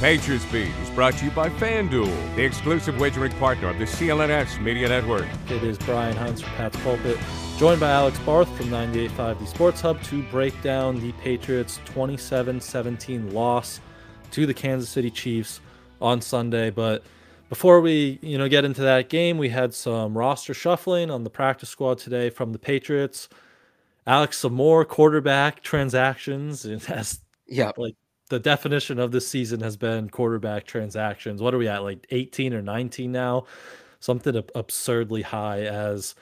Patriots Beat is brought to you by FanDuel, the exclusive wagering partner of the CLNS Media Network. It is Brian Hines from Pat's Pulpit, joined by Alex Barth from 98.5 The Sports Hub to break down the Patriots' 27-17 loss to the Kansas City Chiefs on Sunday. But before we, you know, get into that game, we had some roster shuffling on the practice squad today from the Patriots. Alex, some more quarterback transactions. It has yeah, like the definition of this season has been quarterback transactions. What are we at? Like 18 or 19 now? Something absurdly high as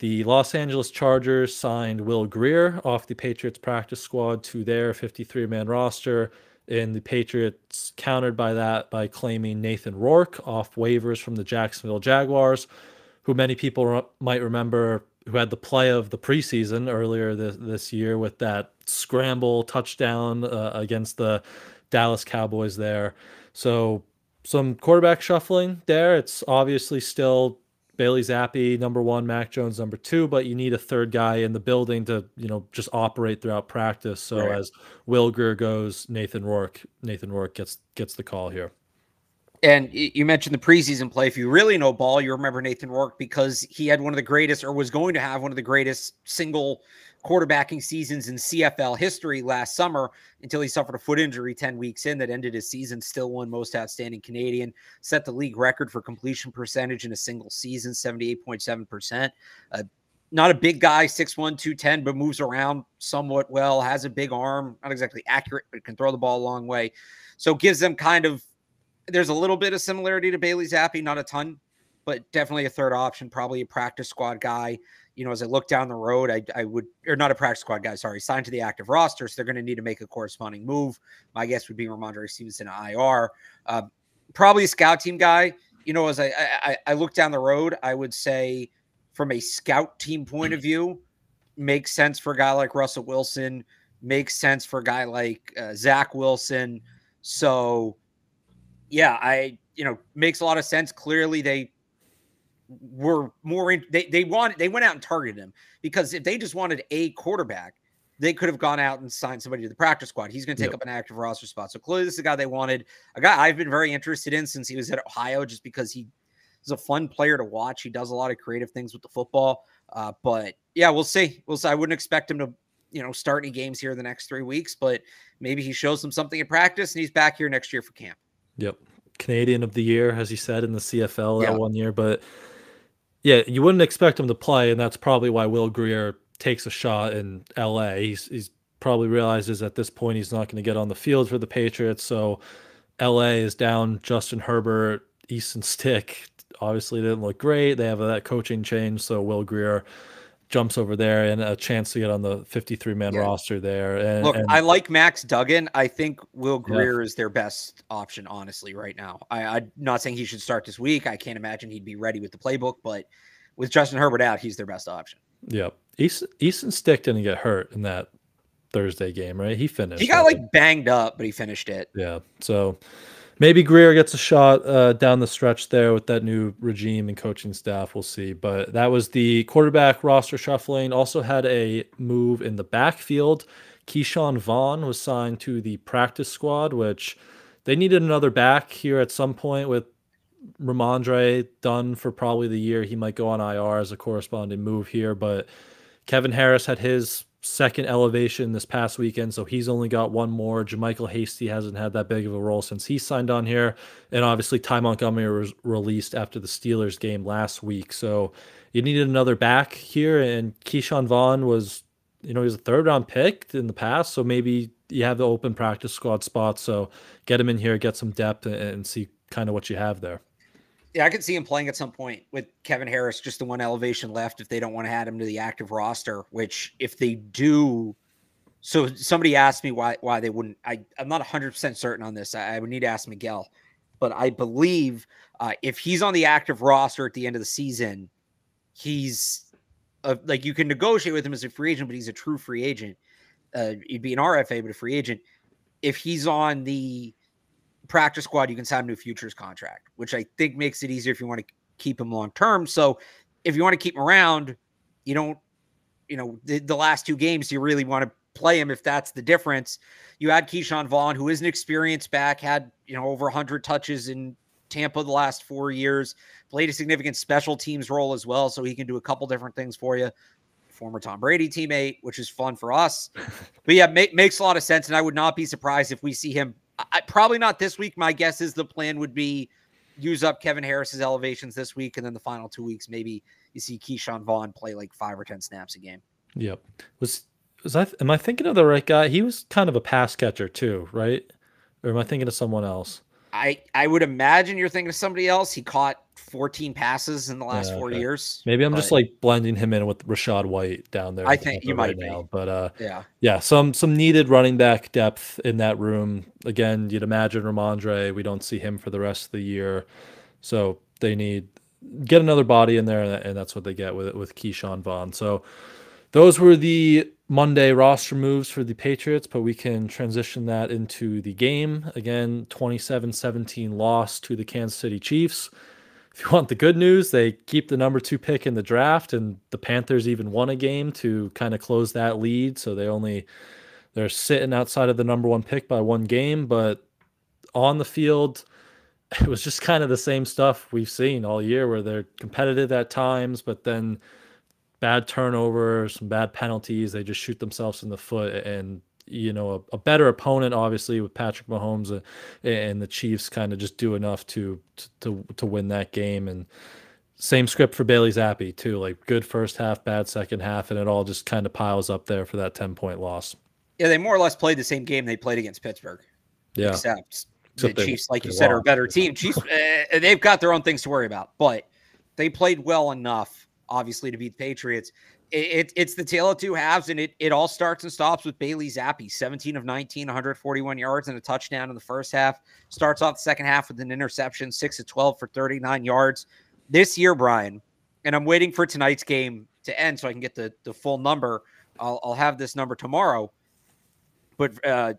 the Los Angeles Chargers signed Will Grier off the Patriots practice squad to their 53 man roster. And the Patriots countered by that by claiming Nathan Rourke off waivers from the Jacksonville Jaguars, who many people might remember who had the play of the preseason earlier this, this year with that scramble touchdown uh, against the Dallas Cowboys there. So some quarterback shuffling there. It's obviously still Bailey Zappe, number one, Mac Jones, number two, but you need a third guy in the building to, you know, just operate throughout practice. So right. as Will Grier goes, Nathan Rourke, Nathan Rourke gets gets the call here. And you mentioned the preseason play. If you really know ball, you remember Nathan Rourke because he had one of the greatest, or was going to have one of the greatest single quarterbacking seasons in CFL history last summer until he suffered a foot injury 10 weeks in that ended his season. Still won most outstanding Canadian, set the league record for completion percentage in a single season, 78.7%. Uh, not a big guy, 6'1, 210, but moves around somewhat well, has a big arm, not exactly accurate, but can throw the ball a long way. So gives them kind of there's a little bit of similarity to Bailey Zappe, not a ton, but definitely a third option, probably a practice squad guy. You know, as I look down the road, I, I would, or not a practice squad guy, sorry, signed to the active roster. So they're going to need to make a corresponding move. My guess would be Rhamondre Stevenson IR. Uh, probably a scout team guy. You know, as I, I, I look down the road, I would say from a scout team point of view, makes sense for a guy like Russell Wilson, makes sense for a guy like uh, Zach Wilson. So, yeah, I you know makes a lot of sense. Clearly, they were more in, they they wanted they went out and targeted him because if they just wanted a quarterback, they could have gone out and signed somebody to the practice squad. He's going to take yep. up an active roster spot. So clearly, this is a guy they wanted. A guy I've been very interested in since he was at Ohio, just because he is a fun player to watch. He does a lot of creative things with the football. Uh, but yeah, we'll see. We'll see. I wouldn't expect him to you know start any games here in the next three weeks, but maybe he shows them something in practice and he's back here next year for camp. Yep. Canadian of the year, as he said in the CFL yeah. that one year. But yeah, you wouldn't expect him to play, and that's probably why Will Grier takes a shot in LA. He's he's probably realizes at this point he's not going to get on the field for the Patriots. So LA is down Justin Herbert, Easton Stick. Obviously didn't look great. They have that coaching change, so Will Grier jumps over there and a chance to get on the 53 man yeah. roster there. And, Look, and, I like Max Duggan. I think Will Grier yeah. is their best option, honestly, right now. I, am not saying he should start this week. I can't imagine he'd be ready with the playbook, but with Justin Herbert out, he's their best option. Yep. Easton, Easton Stick didn't get hurt in that Thursday game, right? He finished. He got like banged up, but he finished it. Yeah. So maybe Grier gets a shot uh, down the stretch there with that new regime and coaching staff. We'll see. But that was the quarterback roster shuffling. Also had a move in the backfield. Ke'Shawn Vaughn was signed to the practice squad, which they needed another back here at some point with Rhamondre done for probably the year. He might go on IR as a corresponding move here, but Kevin Harris had his second elevation this past weekend, so he's only got one more. JaMycal Hasty hasn't had that big of a role since he signed on here, and obviously Ty Montgomery was released after the Steelers game last week, so you needed another back here, and Ke'Shawn Vaughn was, you know, he was a third round pick in the past, so maybe you have the open practice squad spot, so get him in here, get some depth, and see kind of what you have there. Yeah, I could see him playing at some point with Kevin Harris, just the one elevation left if they don't want to add him to the active roster, which if they do so somebody asked me why why they wouldn't. I I'm not 100 percent certain on this. I, I, would need to ask Miguel, but I believe uh, if he's on the active roster at the end of the season, he's uh, like you can negotiate with him as a free agent, but he's a true free agent. Uh, he'd be an RFA, but a free agent. If he's on the practice squad, you can sign him to a futures contract, which I think makes it easier if you want to keep him long term. So if you want to keep him around, you don't, you know, the, the last two games, you really want to play him if that's the difference. You add Ke'Shawn Vaughn, who is an experienced back, had, you know, over 100 touches in Tampa the last four years, played a significant special teams role as well. So he can do a couple different things for you. Former Tom Brady teammate, which is fun for us. but yeah, make, makes a lot of sense. And I would not be surprised if we see him I, probably not this week. My guess is the plan would be use up Kevin Harris's elevations this week, and then the final two weeks, maybe you see Ke'Shawn Vaughn play like five or ten snaps a game. Yep. Was was I? Am I thinking of the right guy? He was kind of a pass catcher too, right? Or am I thinking of someone else? I I would imagine you're thinking of somebody else. He caught 14 passes in the last yeah, four years. Maybe I'm just like blending him in with Rachaad White down there. I think you might now, but uh, yeah, yeah, some some needed running back depth in that room. Again, you'd imagine Rhamondre. We don't see him for the rest of the year, so they need get another body in there, and that's what they get with with Ke'Shawn Vaughn. So those were the Monday roster moves for the Patriots, but we can transition that into the game. Again, 27 17 loss to the Kansas City Chiefs if you want the good news, they keep the number two pick in the draft, and the Panthers even won a game to kind of close that lead. So they only they're sitting outside of the number one pick by one game, but on the field, it was just kind of the same stuff we've seen all year, where they're competitive at times, but then bad turnovers, some bad penalties, they just shoot themselves in the foot and you know a, a, better opponent obviously with Patrick Mahomes uh, and the Chiefs kind of just do enough to to to win that game and same script for Bailey Zappe too like good first half bad second half and it all just kind of piles up there for that 10 point loss. Yeah, they more or less played the same game they played against Pittsburgh. Yeah. Except, Except the they, Chiefs like you said are a better team. Chiefs uh, they've got their own things to worry about, but they played well enough obviously to beat the Patriots it, it's the tale of two halves, and it, it all starts and stops with Bailey Zappe, 17 of 19, 141 yards and a touchdown in the first half. Starts off the second half with an interception, 6 of 12 for 39 yards. This year, Brian, and I'm waiting for tonight's game to end so I can get the, the full number. I'll, I'll have this number tomorrow. But uh,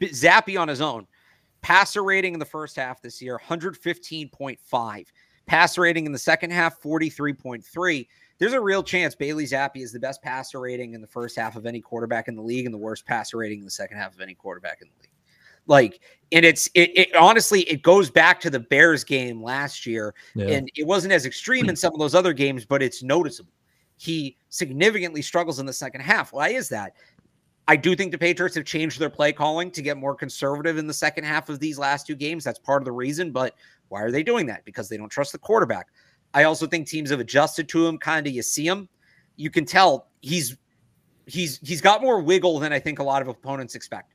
Zappe on his own, passer rating in the first half this year, 115.5. Passer rating in the second half, 43.3 there's a real chance Bailey Zappe is the best passer rating in the first half of any quarterback in the league and the worst passer rating in the second half of any quarterback in the league. Like, and it's it, it honestly it goes back to the Bears game last year, yeah. and it wasn't as extreme in some of those other games, but it's noticeable. He significantly struggles in the second half. Why is that? I do think the Patriots have changed their play calling to get more conservative in the second half of these last two games. That's part of the reason. But why are they doing that? Because they don't trust the quarterback. I also think teams have adjusted to him. Kind of, you see him, you can tell he's he's he's got more wiggle than I think a lot of opponents expect,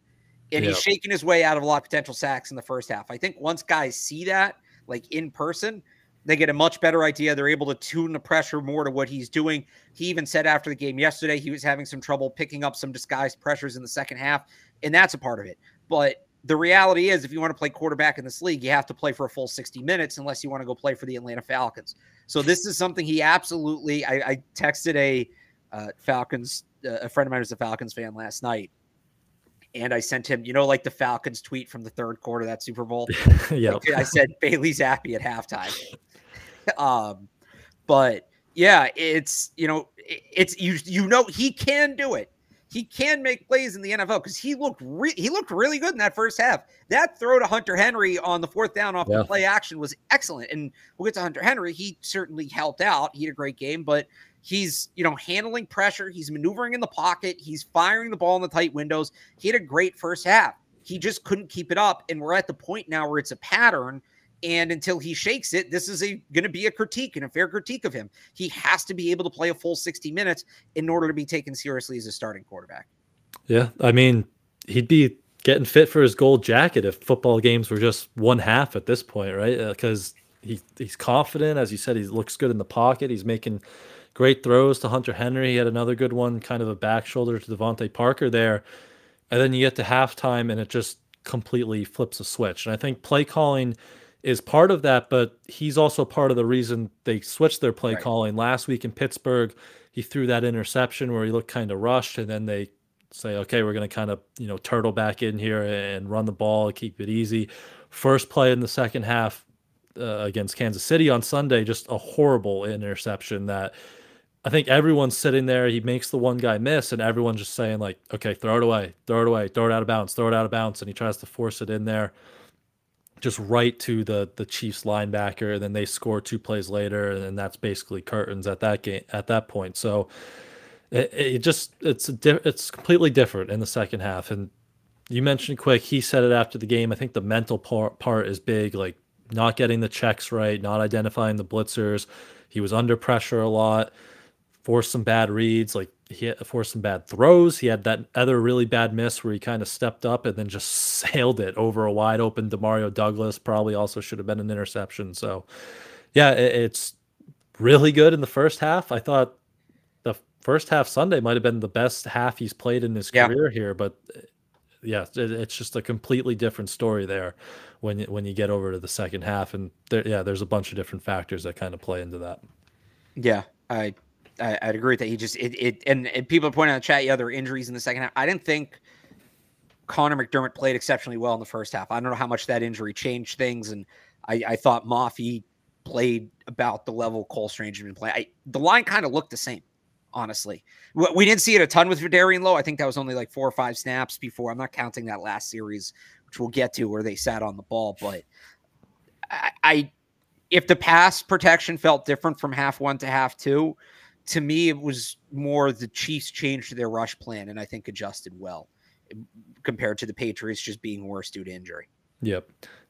and yeah. he's shaking his way out of a lot of potential sacks in the first half. I think once guys see that, like in person, they get a much better idea. They're able to tune the pressure more to what he's doing. He even said after the game yesterday he was having some trouble picking up some disguised pressures in the second half, and that's a part of it. But the reality is, if you want to play quarterback in this league, you have to play for a full 60 minutes unless you want to go play for the Atlanta Falcons. So this is something he absolutely. I, I texted a uh, Falcons, uh, a friend of mine who's a Falcons fan last night, and I sent him, you know, like the Falcons tweet from the third quarter that Super Bowl. yeah, like, I said Bailey's happy at halftime. um, but yeah, it's you know, it's you you know he can do it he can make plays in the NFL because he looked re- he looked really good in that first half. That throw to Hunter Henry on the fourth down off yeah. the play action was excellent. And we'll get to Hunter Henry. He certainly helped out. He had a great game, but he's you know handling pressure. He's maneuvering in the pocket. He's firing the ball in the tight windows. He had a great first half. He just couldn't keep it up, and we're at the point now where it's a pattern and until he shakes it, this is going to be a critique and a fair critique of him. He has to be able to play a full 60 minutes in order to be taken seriously as a starting quarterback. Yeah, I mean, he'd be getting fit for his gold jacket if football games were just one half at this point, right? Because uh, he he's confident, as you said, he looks good in the pocket. He's making great throws to Hunter Henry. He had another good one, kind of a back shoulder to DeVante Parker there, and then you get to halftime and it just completely flips a switch. And I think play calling is part of that, but he's also part of the reason they switched their play right. calling. Last week in Pittsburgh, he threw that interception where he looked kind of rushed, and then they say, okay, we're going to kind of, you know, turtle back in here and run the ball, keep it easy. First play in the second half uh, against Kansas City on Sunday, just a horrible interception that I think everyone's sitting there. He makes the one guy miss, and everyone's just saying, like, okay, throw it away, throw it away, throw it out of bounds, throw it out of bounds. And he tries to force it in there just right to the the Chiefs linebacker, and then they score two plays later, and that's basically curtains at that game at that point. So it, it just it's di- it's completely different in the second half. And you mentioned quick, he said it after the game. I think the mental part part is big, like not getting the checks right, not identifying the blitzers. He was under pressure a lot, forced some bad reads, like he forced some bad throws. He had that other really bad miss where he kind of stepped up and then just sailed it over a wide open Demario Douglas. Probably also should have been an interception. So, yeah, it, it's really good in the first half. I thought the first half Sunday might have been the best half he's played in his yeah. career here, but eh, yeah, it, it's just a completely different story there when when you get over to the second half. And there, yeah, there's a bunch of different factors that kind of play into that. Yeah, I I, would agree with that. He just it, it and, and people pointing out in the chat, yeah, there were injuries in the second half. I didn't think Connor McDermott played exceptionally well in the first half. I don't know how much that injury changed things, and I, I thought Mafi played about the level Cole Strange had been playing. I, the line kind of looked the same, honestly. We, we didn't see it a ton with Vederian Lowe. I think that was only like four or five snaps before. I'm not counting that last series, which we'll get to where they sat on the ball, but I, I if the pass protection felt different from half one to half two, to me, it was more the Chiefs changed their rush plan and I think adjusted well um, compared to the Patriots just being worse due to injury. Yep.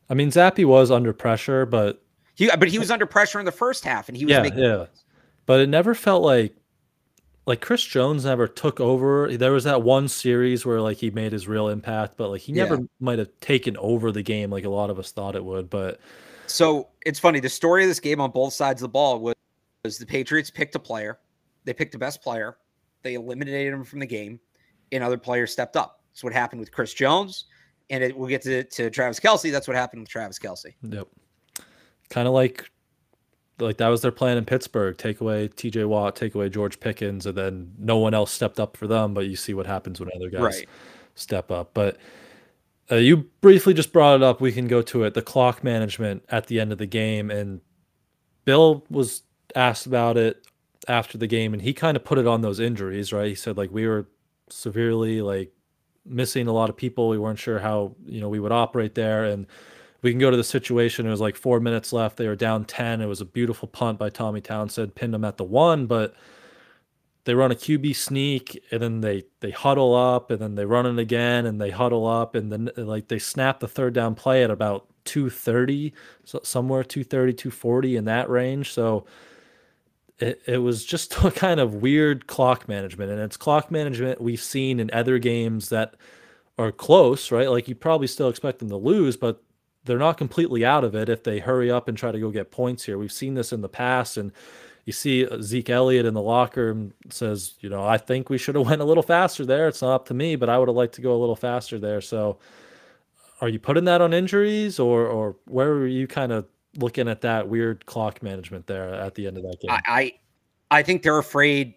I mean, Zappe was under pressure, but he but he was under pressure in the first half and he was yeah, making yeah. But it never felt like like Chris Jones never took over. There was that one series where like he made his real impact, but like he never yeah. might have taken over the game like a lot of us thought it would. But so it's funny. The story of this game on both sides of the ball was, was the Patriots picked a player they picked the best player. They eliminated him from the game, and other players stepped up. That's what happened with Chris Jones, and it, we'll get to, to Travis Kelce. That's what happened with Travis Kelce. Yep. Kind of like like that was their plan in Pittsburgh. Take away TJ Watt, take away George Pickens, and then no one else stepped up for them. But you see what happens when other guys right. step up. But uh, you briefly just brought it up. We can go to it. The clock management at the end of the game, and Bill was asked about it after the game and he kind of put it on those injuries, right? He said like we were severely like missing a lot of people. We weren't sure how, you know, we would operate there and we can go to the situation. It was like four minutes left. They were down 10. It was a beautiful punt by Tommy Townsend, pinned them at the one, but they run a QB sneak and then they they huddle up and then they run it again and they huddle up and then like they snap the third down play at about 230 so somewhere 230 240 in that range so it, it was just a kind of weird clock management and it's clock management we've seen in other games that are close right like you probably still expect them to lose but they're not completely out of it if they hurry up and try to go get points here we've seen this in the past and you see uh, Zeke Elliott in the locker room says, you know, I think we should have went a little faster there. It's not up to me, but I would have liked to go a little faster there. So, are you putting that on injuries, or or where were you kind of looking at that weird clock management there at the end of that game. I I, I think they're afraid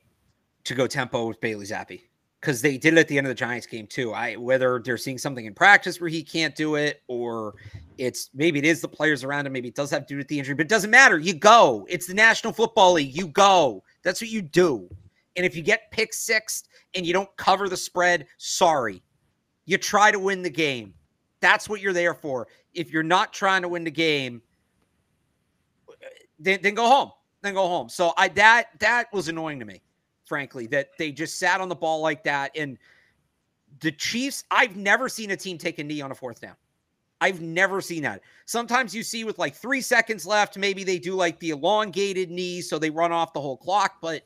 to go tempo with Bailey Zappe because they did it at the end of the Giants game too. I whether they're seeing something in practice where he can't do it, or it's maybe it is the players around him. Maybe it does have to do with the injury, but it doesn't matter. You go. It's the National Football League. You go. That's what you do. And if you get pick six and you don't cover the spread, sorry. You try to win the game. That's what you're there for. If you're not trying to win the game, then, then go home. Then go home. So I that that was annoying to me, frankly, that they just sat on the ball like that. And the Chiefs, I've never seen a team take a knee on a fourth down. I've never seen that. Sometimes you see with like three seconds left, maybe they do like the elongated knee so they run off the whole clock. But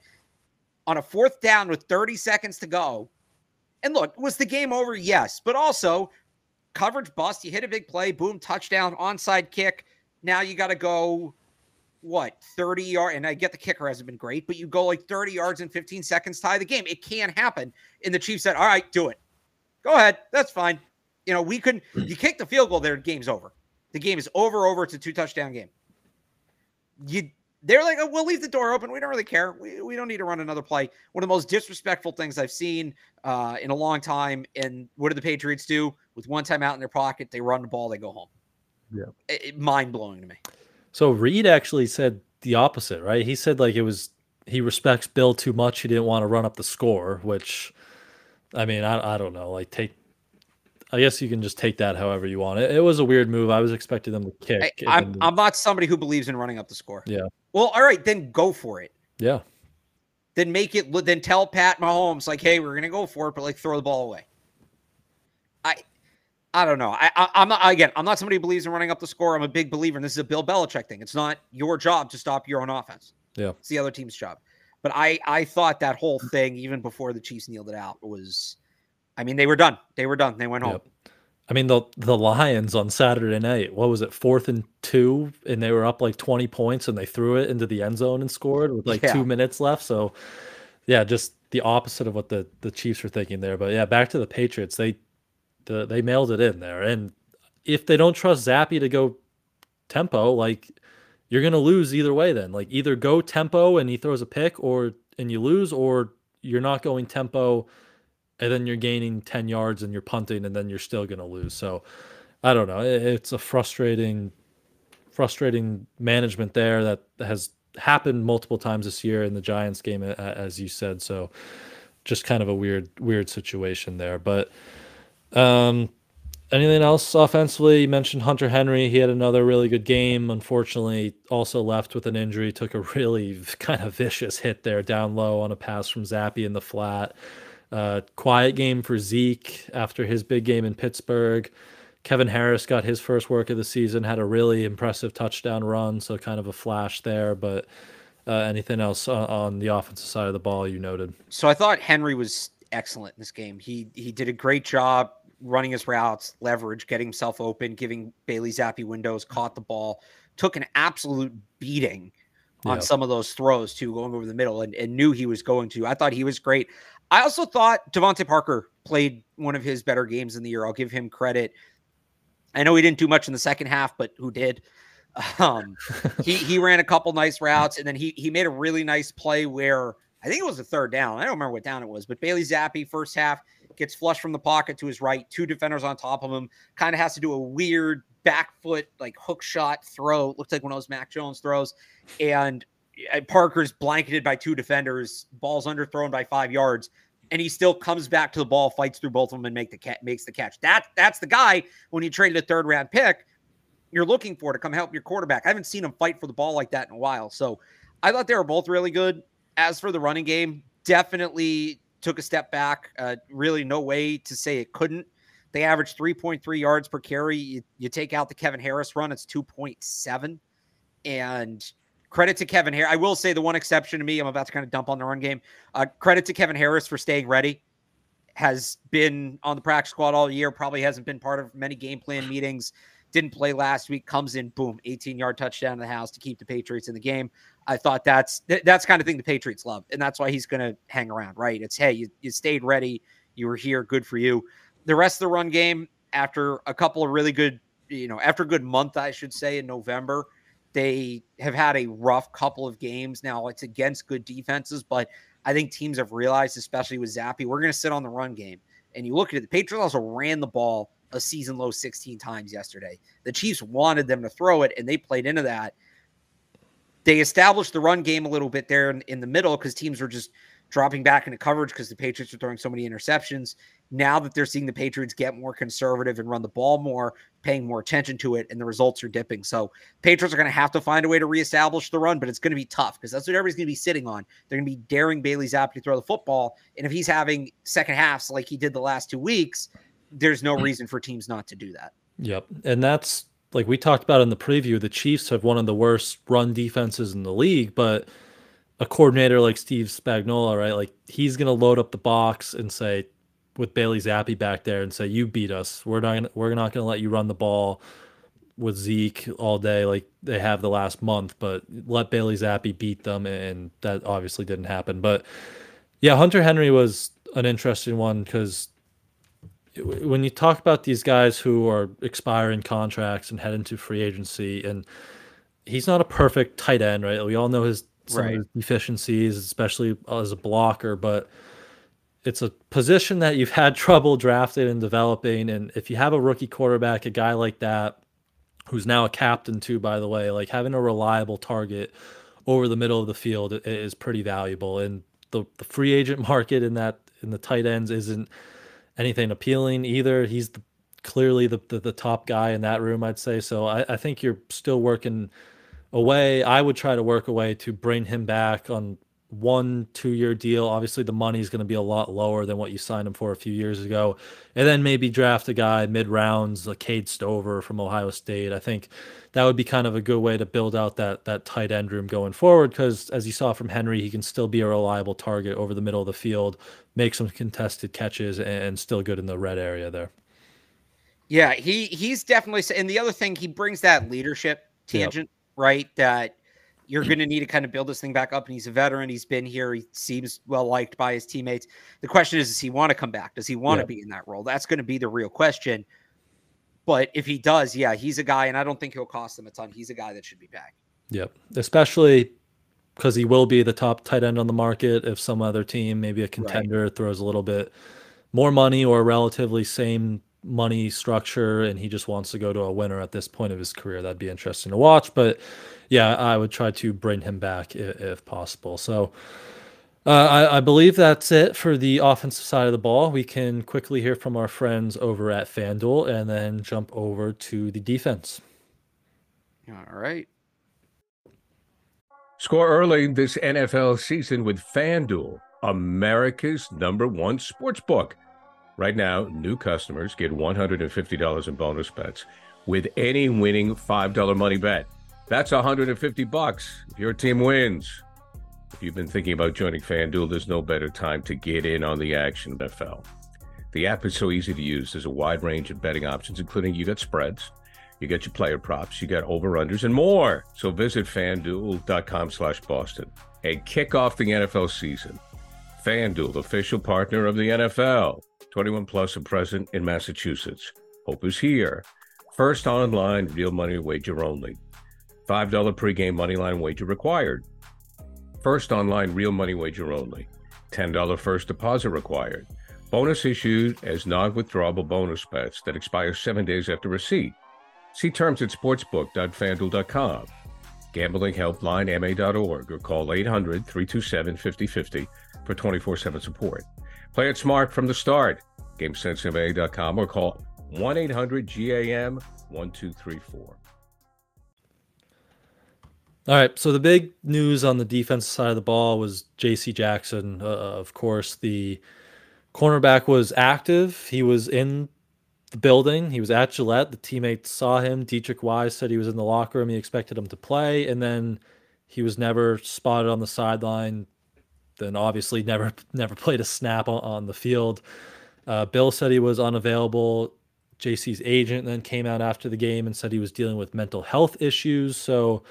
on a fourth down with 30 seconds to go, and look, was the game over? Yes. But also, coverage bust. You hit a big play, boom, touchdown, onside kick. Now you got to go, what, 30 yards? And I get the kicker hasn't been great, but you go like 30 yards in 15 seconds, tie the game. It can happen. And the Chiefs said, all right, do it. Go ahead. That's fine. You know, we couldn't, you kick the field goal there, game's over. The game is over, over. It's a two touchdown game. You they're like, oh, we'll leave the door open. We don't really care. We, we don't need to run another play. One of the most disrespectful things I've seen uh, in a long time. And what do the Patriots do? With one time out in their pocket, they run the ball, they go home. Yeah. It, mind blowing to me. So Reid actually said the opposite, right? He said like it was he respects Bill too much. He didn't want to run up the score, which I mean, I, I don't know. Like take I guess you can just take that however you want. It, it was a weird move. I was expecting them to kick. I, am I'm not somebody who believes in running up the score. Yeah. Well, all right, then go for it. Yeah. Then make it. Then tell Pat Mahomes like, hey, we're gonna go for it, but like throw the ball away. I, don't know. I, I am not again. I'm not somebody who believes in running up the score. I'm a big believer, and this is a Bill Belichick thing. It's not your job to stop your own offense. Yeah. It's the other team's job. But I I thought that whole thing, even before the Chiefs kneeled it out, was I mean, they were done. They were done. They went home. Yep. I mean the the Lions on Saturday night. What was it? Fourth and two, and they were up like twenty points, and they threw it into the end zone and scored with like yeah. two minutes left. So, yeah, just the opposite of what the the Chiefs were thinking there. But yeah, back to the Patriots. They the, they mailed it in there, and if they don't trust Zappe to go tempo, like you're gonna lose either way. Then like either go tempo and he throws a pick, or and you lose, or you're not going tempo and then you're gaining 10 yards and you're punting and then you're still to lose. So I don't know. It's a frustrating, frustrating management there that has happened multiple times this year in the Giants game, as you said. So just kind of a weird, weird situation there. But um, anything else offensively? You mentioned Hunter Henry. He had another really good game. Unfortunately, also left with an injury. Took a really kind of vicious hit there down low on a pass from Zappe in the flat. Uh, quiet game for Zeke after his big game in Pittsburgh. Kevin Harris got his first work of the season, had a really impressive touchdown run, so kind of a flash there. But uh, anything else on the offensive side of the ball you noted? So I thought Henry was excellent in this game. He he did a great job running his routes, leverage, getting himself open, giving Bailey Zappe windows, caught the ball, took an absolute beating on yep. some of those throws too, going over the middle, and, and knew he was going to. I thought he was great. I also thought DeVante Parker played one of his better games in the year. I'll give him credit. I know he didn't do much in the second half, but who did? Um, he he ran a couple nice routes, and then he he made a really nice play where I think it was a third down. I don't remember what down it was, but Bailey Zappe first half gets flushed from the pocket to his right, two defenders on top of him, kind of has to do a weird back foot like hook shot throw. Looks like one of those Mac Jones throws, and uh, Parker's blanketed by two defenders, ball's underthrown by five yards, and he still comes back to the ball, fights through both of them, and make the cat makes the catch. That that's the guy when you traded a third round pick, you're looking for to come help your quarterback. I haven't seen him fight for the ball like that in a while. So I thought they were both really good. As for the running game, definitely took a step back. Uh, really, no way to say it couldn't. They averaged 3.3 yards per carry. You, you take out the Kevin Harris run, it's 2.7. And Credit to Kevin Harris. I will say the one exception to me, I'm about to kind of dump on the run game. Uh, credit to Kevin Harris for staying ready. Has been on the practice squad all year, probably hasn't been part of many game plan meetings. Didn't play last week, comes in, boom, 18 yard touchdown in the house to keep the Patriots in the game. I thought that's that's kind of thing the Patriots love, and that's why he's going to hang around, right? It's hey, you, you stayed ready, you were here, good for you. The rest of the run game, after a couple of really good, you know, after a good month, I should say, in November, they have had a rough couple of games. Now it's against good defenses, but I think teams have realized, especially with Zappe, we're going to sit on the run game. And you look at it, the Patriots also ran the ball a season low 16 times yesterday. The Chiefs wanted them to throw it, and they played into that. They established the run game a little bit there in, in the middle because teams were just dropping back into coverage because the Patriots were throwing so many interceptions. Now that they're seeing the Patriots get more conservative and run the ball more, paying more attention to it, and the results are dipping. So Patriots are going to have to find a way to reestablish the run, but it's going to be tough because that's what everybody's going to be sitting on. They're going to be daring Bailey Zappe to throw the football, and if he's having second halves like he did the last two weeks, there's no mm. reason for teams not to do that. Yep, and that's like we talked about in the preview. The Chiefs have one of the worst run defenses in the league, but a coordinator like Steve Spagnuolo, right? Like he's to load up the box and say, with Bailey Zappe back there, and say, "You beat us. We're not. Gonna, we're not to let you run the ball with Zeke all day like they have the last month, but let Bailey Zappe beat them, and that obviously didn't happen. But yeah, Hunter Henry was an interesting one because when you talk about these guys who are expiring contracts and head into free agency, and he's not a perfect tight end, right? We all know his some right. his deficiencies, especially as a blocker, but it's a position that you've had trouble drafting and developing. And if you have a rookie quarterback, a guy like that, who's now a captain too, by the way, like having a reliable target over the middle of the field is pretty valuable. And the, the free agent market in that in the tight ends isn't anything appealing either. He's the, clearly the, the, the top guy in that room, I'd say. So I, I think you're still working away. I would try to work away to bring him back on one two year deal. Obviously, the money is going to be a lot lower than what you signed him for a few years ago. And then maybe draft a guy mid rounds, like Cade Stover from Ohio State. I think that would be kind of a good way to build out that that tight end room going forward. Because as you saw from Henry, he can still be a reliable target over the middle of the field, make some contested catches, and still good in the red area there. Yeah, he he's definitely. And the other thing, he brings that leadership tangent, yep. right? That you're going to need to kind of build this thing back up. And he's a veteran. He's been here. He seems well liked by his teammates. The question is, does he want to come back? Does he want to be in that role? That's going to be the real question. But if he does, yeah, he's a guy, and I don't think he'll cost them a ton. He's a guy that should be back. Yep. Especially because he will be the top tight end on the market if some other team, maybe a contender, right. throws a little bit more money or relatively same money structure and he just wants to go to a winner at this point of his career. That'd be interesting to watch. But yeah, I would try to bring him back if, if possible. So uh, I, I, believe that's it for the offensive side of the ball. We can quickly hear from our friends over at FanDuel and then jump over to the defense. All right. Score early this NFL season with FanDuel, America's number one sports book. Right now, new customers get $150 in bonus bets with any winning $5 money bet. That's 150 bucks if your team wins. If you've been thinking about joining FanDuel, there's no better time to get in on the action, NFL. The app is so easy to use. There's a wide range of betting options, including you got spreads, you get your player props, you got over-unders, and more. So visit FanDuel.com slash Boston and kick off the NFL season. FanDuel, official partner of the NFL. 21 plus and present in Massachusetts. Hope is here. First online, real money wager only. $5 pregame moneyline wager required. First online, real money wager only. $10 first deposit required. Bonus issued as non withdrawable bonus bets that expire seven days after receipt. See terms at sportsbook.fanduel.com. Gambling helpline ma.org or call 800 327 5050 for 24 7 support. Play it smart from the start. GameSenseMA.com or call 1 800 GAM 1234. All right. So the big news on the defensive side of the ball was J.C. Jackson. Uh, of course, the cornerback was active. He was in the building. He was at Gillette. The teammates saw him. Deatrich Wise said he was in the locker room. He expected him to play, and then he was never spotted on the sideline. Then obviously never never played a snap on, the field. Uh, Bill said he was unavailable. JC's agent then came out after the game and said he was dealing with mental health issues. So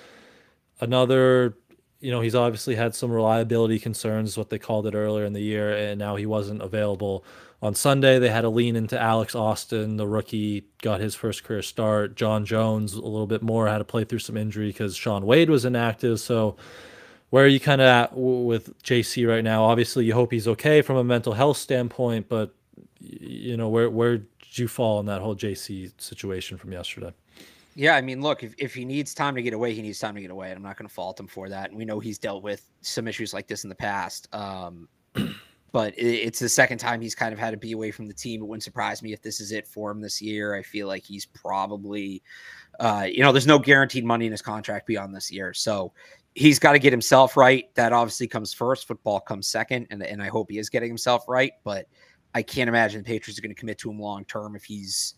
another, you know, he's obviously had some reliability concerns, what they called it earlier in the year, and now he wasn't available. On Sunday, they had to lean into Alex Austin, the rookie, got his first career start. John Jones, a little bit more, had to play through some injury because Shaun Wade was inactive. So, where are you kind of at with JC right now? Obviously, you hope he's okay from a mental health standpoint, but you know, where where did you fall in that whole JC situation from yesterday? Yeah, I mean, look, if, if he needs time to get away, he needs time to get away. And I'm not going to fault him for that. And we know he's dealt with some issues like this in the past. Um, but it's the second time he's kind of had to be away from the team. It wouldn't surprise me if this is it for him this year. I feel like he's probably, uh, you know, there's no guaranteed money in his contract beyond this year. So he's got to get himself right. That obviously comes first. Football comes second. And, and I hope he is getting himself right. But I can't imagine the Patriots are going to commit to him long term if he's,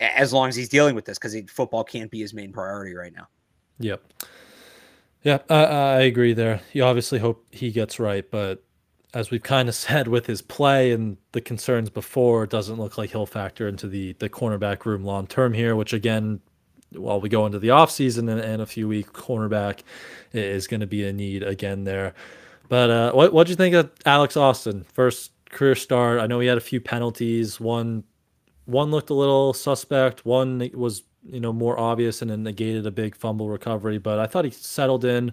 as long as he's dealing with this, because football can't be his main priority right now. Yep. Yeah, I, I agree there. You obviously hope he gets right, but as we've kind of said with his play and the concerns before, it doesn't look like he'll factor into the the cornerback room long term here, which again, while we go into the offseason and, and a few week cornerback is going to be a need again there. But uh, what what do you think of Alex Austin? First career start. I know he had a few penalties. One one looked a little suspect. One was you know more obvious and then negated a big fumble recovery. But I thought he settled in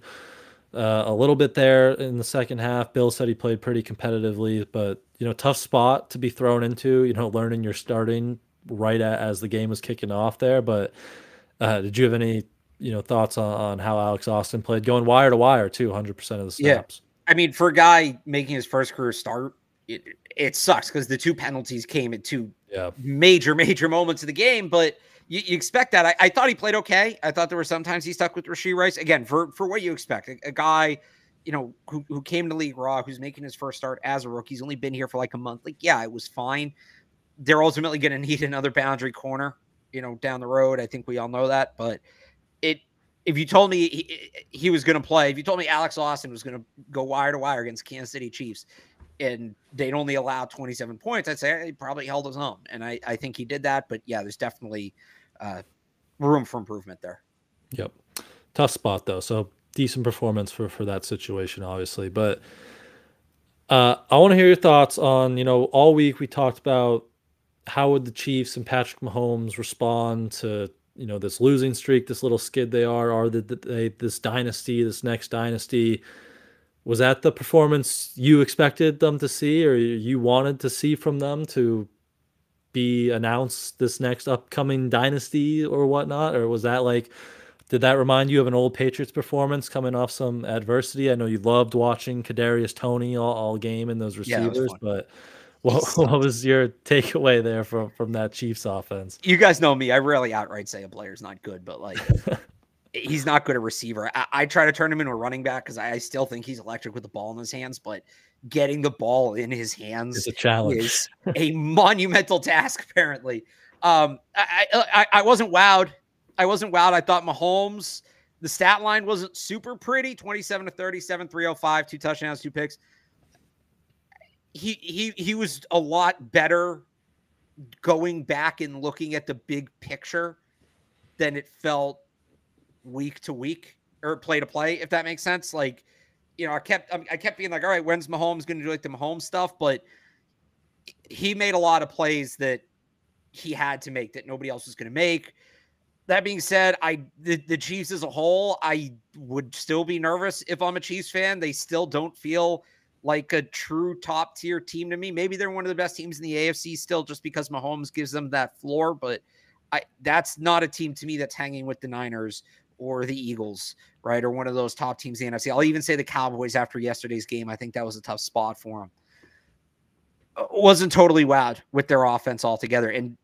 uh, a little bit there in the second half. Bill said he played pretty competitively, but you know, tough spot to be thrown into. You know, learning you're starting right at, as the game was kicking off there. But uh, did you have any you know thoughts on, on, how Alex Austin played, going wire to wire too, hundred percent of the snaps? Yeah. I mean, for a guy making his first career start, it, it sucks because the two penalties came at two yeah. major, major moments of the game, but you, you expect that. I, I, thought he played okay. I thought there were sometimes he stuck with Rashee Rice again for for what you expect. A, a guy, you know, who, who came to league raw, who's making his first start as a rookie. He's only been here for like a month. Like, yeah, it was fine. They're ultimately going to need another boundary corner, you know, down the road. I think we all know that. But it, if you told me he, he was going to play, if you told me Alex Austin was going to go wire to wire against Kansas City Chiefs, and they'd only allow 27 points, I'd say he probably held his own. And I, I think he did that. But yeah, there's definitely uh, room for improvement there. Yep. Tough spot though. So decent performance for for that situation, obviously. But uh, I want to hear your thoughts on you know all week we talked about how would the Chiefs and Patrick Mahomes respond to you know this losing streak, this little skid they are, are that they this dynasty, this next dynasty. Was that the performance you expected them to see, or you wanted to see from them to be announced this next upcoming dynasty or whatnot? Or was that like, did that remind you of an old Patriots performance coming off some adversity? I know you loved watching Kadarius Toney all, all game and those receivers, yeah, but what, what was your takeaway there from from that Chiefs offense? You guys know me; I rarely outright say a player's not good, but like. he's not good at receiver. I, I, try to turn him into a running back because I, I, still think he's electric with the ball in his hands, but getting the ball in his hands is a challenge. Is a monumental task, apparently. Um, I, I, I wasn't wowed. I wasn't wowed. I thought Mahomes, the stat line wasn't super pretty 27 to 37, 305, two touchdowns, two picks. He he he was a lot better going back and looking at the big picture than it felt week to week or play to play, if that makes sense. Like, you know, I kept um, I kept being like, all right, when's Mahomes going to do like the Mahomes stuff? But he made a lot of plays that he had to make that nobody else was going to make. That being said, I the, the Chiefs as a whole, I would still be nervous if I'm a Chiefs fan. They still don't feel like a true top tier team to me. Maybe they're one of the best teams in the AFC still, just because Mahomes gives them that floor. But I that's not a team to me that's hanging with the Niners or the Eagles, right? Or one of those top teams in the NFC. I'll even say the Cowboys after yesterday's game. I think that was a tough spot for them. Uh, wasn't totally wowed with their offense altogether. And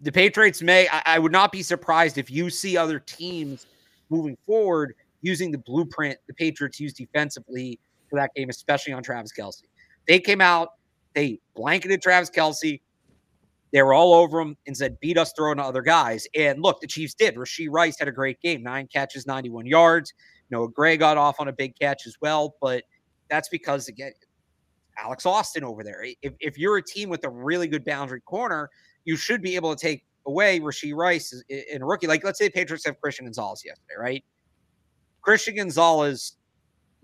the Patriots may, I, I would not be surprised if you see other teams moving forward using the blueprint the Patriots use defensively for that game, especially on Travis Kelce. They came out, they blanketed Travis Kelce. they were all over him and said, beat us throwing to other guys. And look, the Chiefs did. Rashee Rice had a great game, nine catches, 91 yards. Noah Gray got off on a big catch as well. But that's because, again, Alex Austin over there. If, if you're a team with a really good boundary corner, you should be able to take away Rashee Rice in a rookie. Like, let's say the Patriots have Christian Gonzalez yesterday, right? Christian Gonzalez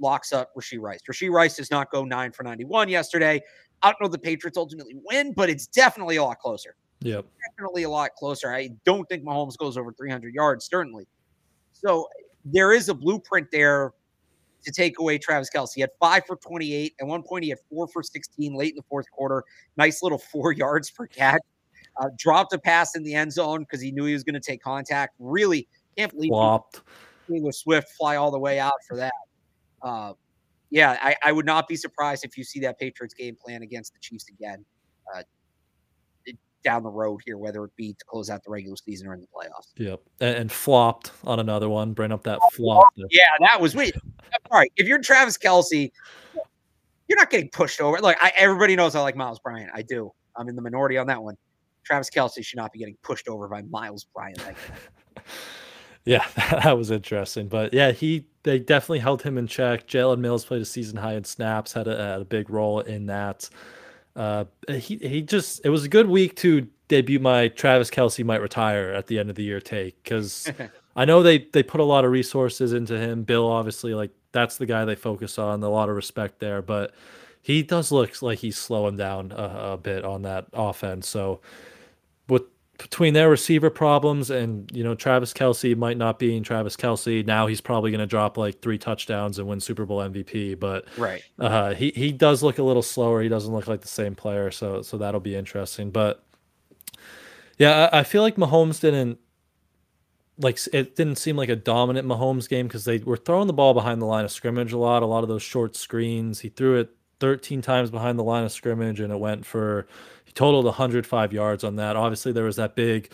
locks up Rashee Rice. Rashee Rice does not go nine for 91 yesterday. I don't know the Patriots ultimately win, but it's definitely a lot closer. Yep. Definitely a lot closer. I don't think Mahomes goes over 300 yards, certainly. So there is a blueprint there to take away Travis Kelce. He had five for 28. At one point, he had four for 16 late in the fourth quarter. Nice little four yards per catch. Uh, dropped a pass in the end zone because he knew he was going to take contact. Really can't believe Flopped. Taylor Swift fly all the way out for that. Uh, yeah, I, I would not be surprised if you see that Patriots game plan against the Chiefs again uh, down the road here, whether it be to close out the regular season or in the playoffs. Yep, and, and flopped on another one. Bring up that flop. Yeah, that was wait. All right, if you're Travis Kelce, you're not getting pushed over. Like I, everybody knows I like Miles Bryant. I do. I'm in the minority on that one. Travis Kelce should not be getting pushed over by Miles Bryant. Like yeah, that was interesting. But yeah, he they definitely held him in check. Jalen Mills played a season high in snaps, had a, had a big role in that. Uh, he he just it was a good week to debut my Travis Kelce might retire at the end of the year take because I know they they put a lot of resources into him. Bill obviously like that's the guy they focus on. A lot of respect there, but he does look like he's slowing down a, a bit on that offense. So between their receiver problems and you know Travis Kelce might not be, being Travis Kelce now he's probably going to drop like three touchdowns and win Super Bowl MVP. But right, uh, he he does look a little slower. He doesn't look like the same player. So so that'll be interesting. But yeah, I, I feel like Mahomes didn't like it didn't seem like a dominant Mahomes game because they were throwing the ball behind the line of scrimmage a lot. A lot of those short screens. He threw it 13 times behind the line of scrimmage and it went for totaled 105 yards on that. Obviously, there was that big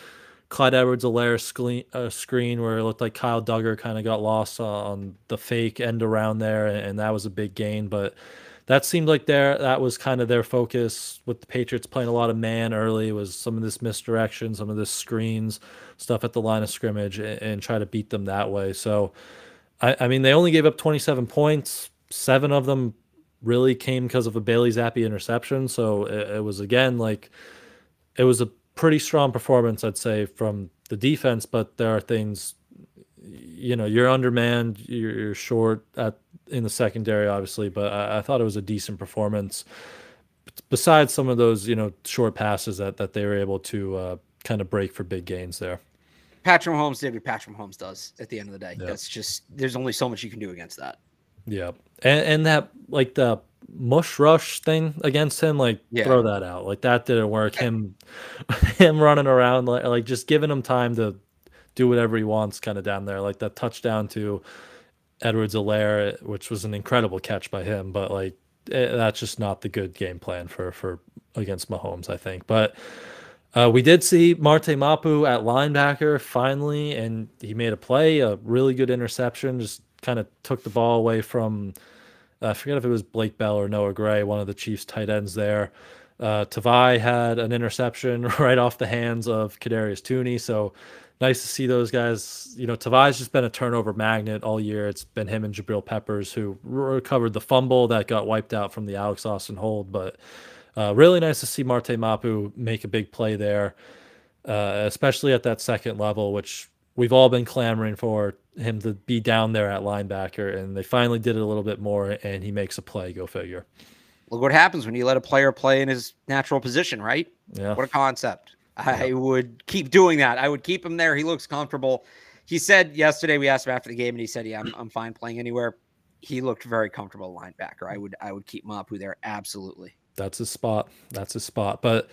Clyde Edwards-Helaire screen, uh, screen where it looked like Kyle Dugger kind of got lost on the fake end around there, and, and that was a big gain. But that seemed like their that was kind of their focus with the Patriots playing a lot of man early. Was some of this misdirection, some of this screens stuff at the line of scrimmage, and, and try to beat them that way. So, I, I mean, they only gave up 27 points. Seven of them really came because of a Bailey Zappe interception. So it, it, was again like it was a pretty strong performance, I'd say, from the defense. But there are things, you know, you're undermanned, you're, you're short at in the secondary, obviously. But I, I, thought it was a decent performance. Besides some of those, you know, short passes that that they were able to uh, kind of break for big gains there. Patrick Mahomes did what Patrick Mahomes does at the end of the day. Yep. That's just there's only so much you can do against that. Yeah, and, and that like the mush rush thing against him, like yeah. throw that out. Like that didn't work. Him, him running around like, like just giving him time to do whatever he wants, kind of down there. Like that touchdown to Edwards-Helaire, which was an incredible catch by him, but like it, that's just not the good game plan for for against Mahomes, I think. But uh, we did see Marte Mapu at linebacker finally, and he made a play, a really good interception, just kind of took the ball away from uh, I forget if it was Blake Bell or Noah Gray, one of the Chiefs tight ends there. Uh, Tavai had an interception right off the hands of Kadarius Toney, so nice to see those guys. You know, Tavai's just been a turnover magnet all year. It's been him and Jabril Peppers who recovered the fumble that got wiped out from the Alex Austin hold, but uh, really nice to see Marte Mapu make a big play there, uh, especially at that second level, which we've all been clamoring for him to be down there at linebacker, and they finally did it a little bit more, and he makes a play. Go figure. Look what happens when you let a player play in his natural position, right? Yeah. What a concept. I yeah. would keep doing that. I would keep him there. He looks comfortable. He said yesterday we asked him after the game, and he said, "Yeah, I'm, I'm fine playing anywhere." He looked very comfortable linebacker. I would I would keep Mapu there absolutely. That's a spot. That's a spot. But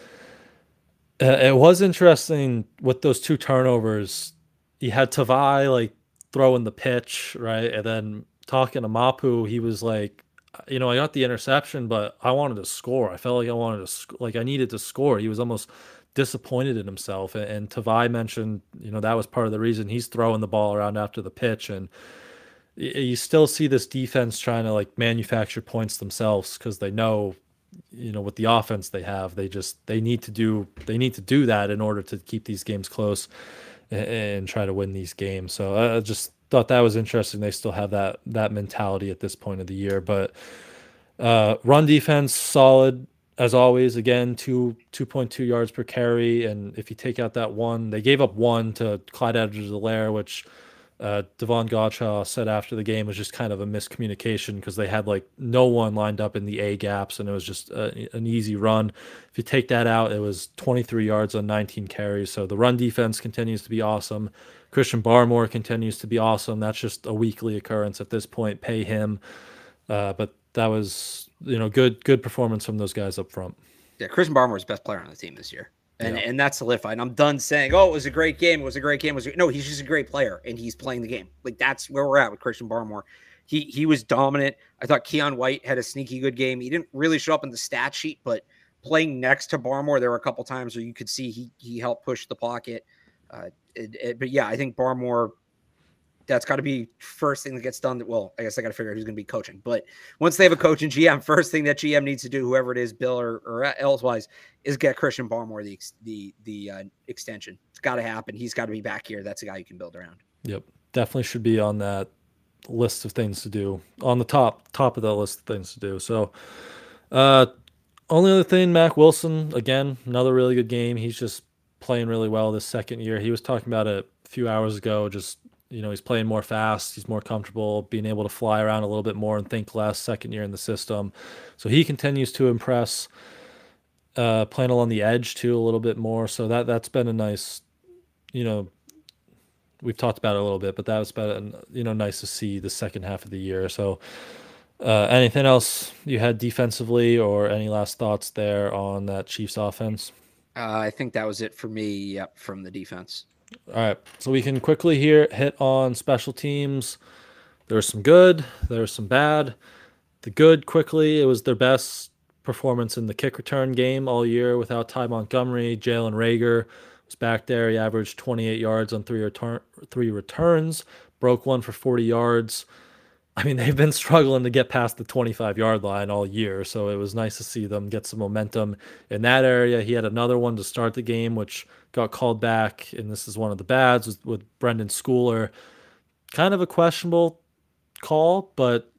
uh, it was interesting with those two turnovers you had Tavai like throwing the pitch, right? And then talking to Mapu, he was like, you know, I got the interception, but I wanted to score. I felt like I wanted to, sc- like I needed to score. He was almost disappointed in himself. And, and Tavai mentioned, you know, that was part of the reason he's throwing the ball around after the pitch. And you still see this defense trying to like manufacture points themselves because they know, you know, with the offense they have, they just they need to do they need to do that in order to keep these games close and, try to win these games. So I just thought that was interesting. They still have that that mentality at this point of the year, but uh, run defense solid as always. Again, two two point two yards per carry, and if you take out that one, they gave up one to Clyde Edwards-Helaire, which uh, Davon Godchaux said after the game was just kind of a miscommunication because they had like no one lined up in the A gaps and it was just a, an easy run. If you take that out, it was 23 yards on 19 carries. So the run defense continues to be awesome. Christian Barmore continues to be awesome. That's just a weekly occurrence at this point. Pay him, uh, but that was you know good good performance from those guys up front. Yeah, Christian Barmore is best player on the team this year and yeah. and that's solidified. And I'm done saying, "Oh, it was a great game. It was a great game." It was no, he's just a great player, and he's playing the game. Like that's where we're at with Christian Barmore. he he was dominant. I thought Keion White had a sneaky good game. He didn't really show up in the stat sheet, but playing next to Barmore, there were a couple times where you could see he he helped push the pocket. Uh, it, it, but yeah, I think Barmore. That's got to be first thing that gets done. Well, I guess I got to figure out who's going to be coaching. But once they have a coach and GM, first thing that GM needs to do, whoever it is, Bill or, or elsewise, is get Christian Barmore the the the uh, extension. It's got to happen. He's got to be back here. That's a guy you can build around. Yep, definitely should be on that list of things to do on the top top of that list of things to do. So, uh, only other thing, Mack Wilson again, another really good game. He's just playing really well this second year. He was talking about it a few hours ago. Just you know, he's playing more fast. He's more comfortable, being able to fly around a little bit more and think less. Second year in the system, so he continues to impress. Uh, playing along the edge too a little bit more. So that that's been a nice, you know, we've talked about it a little bit, but that was been you know nice to see the second half of the year. So. Uh, anything else you had defensively, or any last thoughts there on that Chiefs offense? Uh, I think that was it for me. Yep, from the defense. All right, so we can quickly here hit on special teams. There's some good, there's some bad. The good quickly, it was their best performance in the kick return game all year without Ty Montgomery. Jalen Reagor was back there. He averaged 28 yards on three return three returns, broke one for 40 yards. I mean, they've been struggling to get past the 25 yard line all year. So it was nice to see them get some momentum in that area. He had another one to start the game, which got called back. And this is one of the bads with, with Brenden Schooler. Kind of a questionable call, but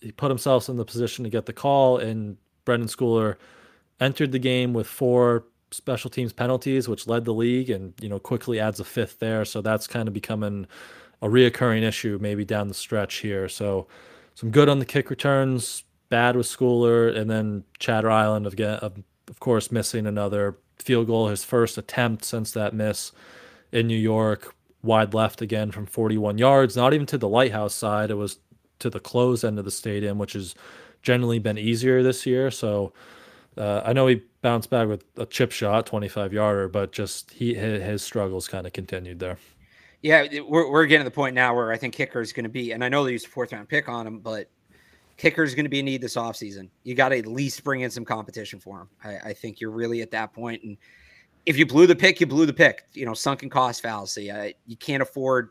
he put himself in the position to get the call. And Brenden Schooler entered the game with four special teams penalties, which led the league and, you know, quickly adds a fifth there. So that's kind of becoming a reoccurring issue maybe down the stretch here. So some good on the kick returns, bad with Schooler, and then Chad Ryland again, of, of course, missing another field goal, his first attempt since that miss in New York, wide left again from 41 yards, not even to the lighthouse side. It was to the close end of the stadium, which has generally been easier this year. So uh, I know he bounced back with a chip shot, 25 yarder, but just he his struggles kind of continued there. Yeah, we're, we're getting to the point now where I think kicker is going to be, and I know they used a fourth round pick on him, but kicker is going to be a need this offseason. You got to at least bring in some competition for him. I, I, think you're really at that point. And if you blew the pick, you blew the pick. You know, sunken cost fallacy. I, you can't afford.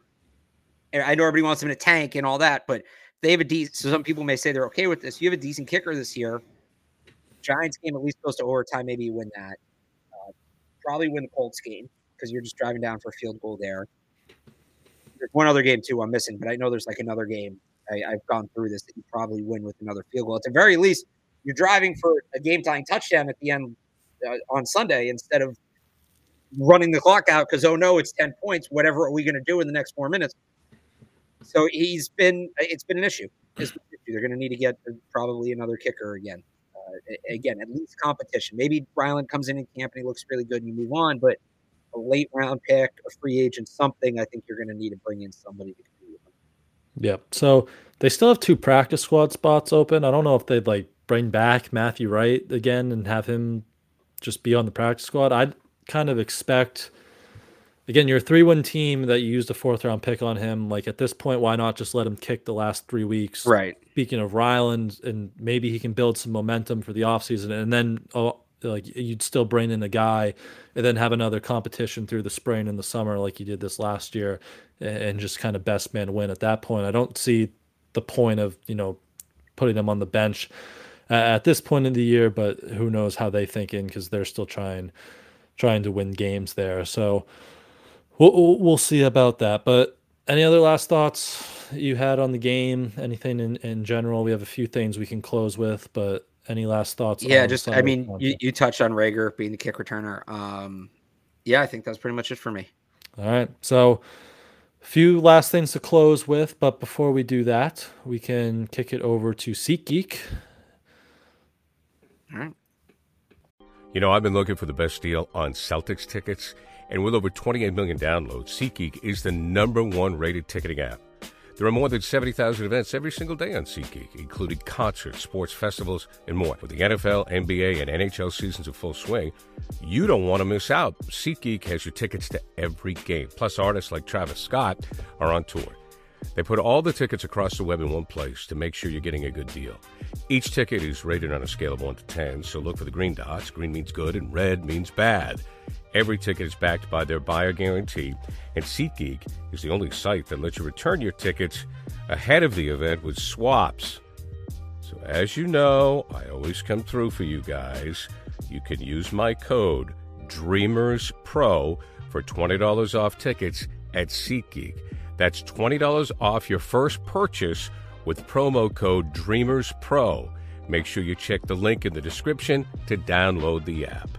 I know everybody wants him in a tank and all that, but they have a decent. So some people may say they're okay with this. You have a decent kicker this year. Giants game at least goes to overtime. Maybe you win that. Uh, probably win the Colts game because you're just driving down for a field goal there there's one other game too I'm missing, but I know there's like another game. I, have gone through this that you probably win with another field goal. At the very least, you're driving for a game tying touchdown at the end uh, on Sunday instead of running the clock out because oh no, it's ten points. Whatever are we going to do in the next four minutes? So he's been it's been an issue. They're going to need to get probably another kicker again. Uh, again, at least competition. Maybe Ryland comes in in camp and he looks really good and you move on, but a late round pick, a free agent, something, I think you're going to need to bring in somebody to compete with them. Yep. So they still have two practice squad spots open. I don't know if they'd like bring back Matthew Wright again and have him just be on the practice squad. I'd kind of expect again, you're a three one team that you used a fourth round pick on him. Like at this point, why not just let him kick the last three weeks? Right. Speaking of Ryland, and maybe he can build some momentum for the offseason. And then oh, like you'd still bring in a guy and then have another competition through the spring and the summer like you did this last year and just kind of best man win at that point. I don't see the point of, you know, putting them on the bench at this point in the year, but who knows how they thinking because they're still trying trying to win games there. So we'll we'll see about that. But any other last thoughts you had on the game? Anything in, in general? We have a few things we can close with, but any last thoughts? Yeah, just I mean, you, you touched on Reagor being the kick returner. Um, yeah, I think that's pretty much it for me. All right, so a few last things to close with, but before we do that, we can kick it over to SeatGeek. All right. You know, I've been looking for the best deal on Celtics tickets, and with over 28 million downloads, SeatGeek is the number one rated ticketing app. There are more than 70,000 events every single day on SeatGeek, including concerts, sports festivals, and more. With the NFL, NBA, and NHL seasons in full swing, you don't want to miss out. SeatGeek has your tickets to every game. Plus, artists like Travis Scott are on tour. They put all the tickets across the web in one place to make sure you're getting a good deal. Each ticket is rated on a scale of 1 to 10, so look for the green dots. Green means good, and red means bad. Every ticket is backed by their buyer guarantee, and SeatGeek is the only site that lets you return your tickets ahead of the event with swaps. So, as you know, I always come through for you guys. You can use my code DREAMERSPRO for $20 off tickets at SeatGeek. That's $20 off your first purchase with promo code DREAMERSPRO. Make sure you check the link in the description to download the app.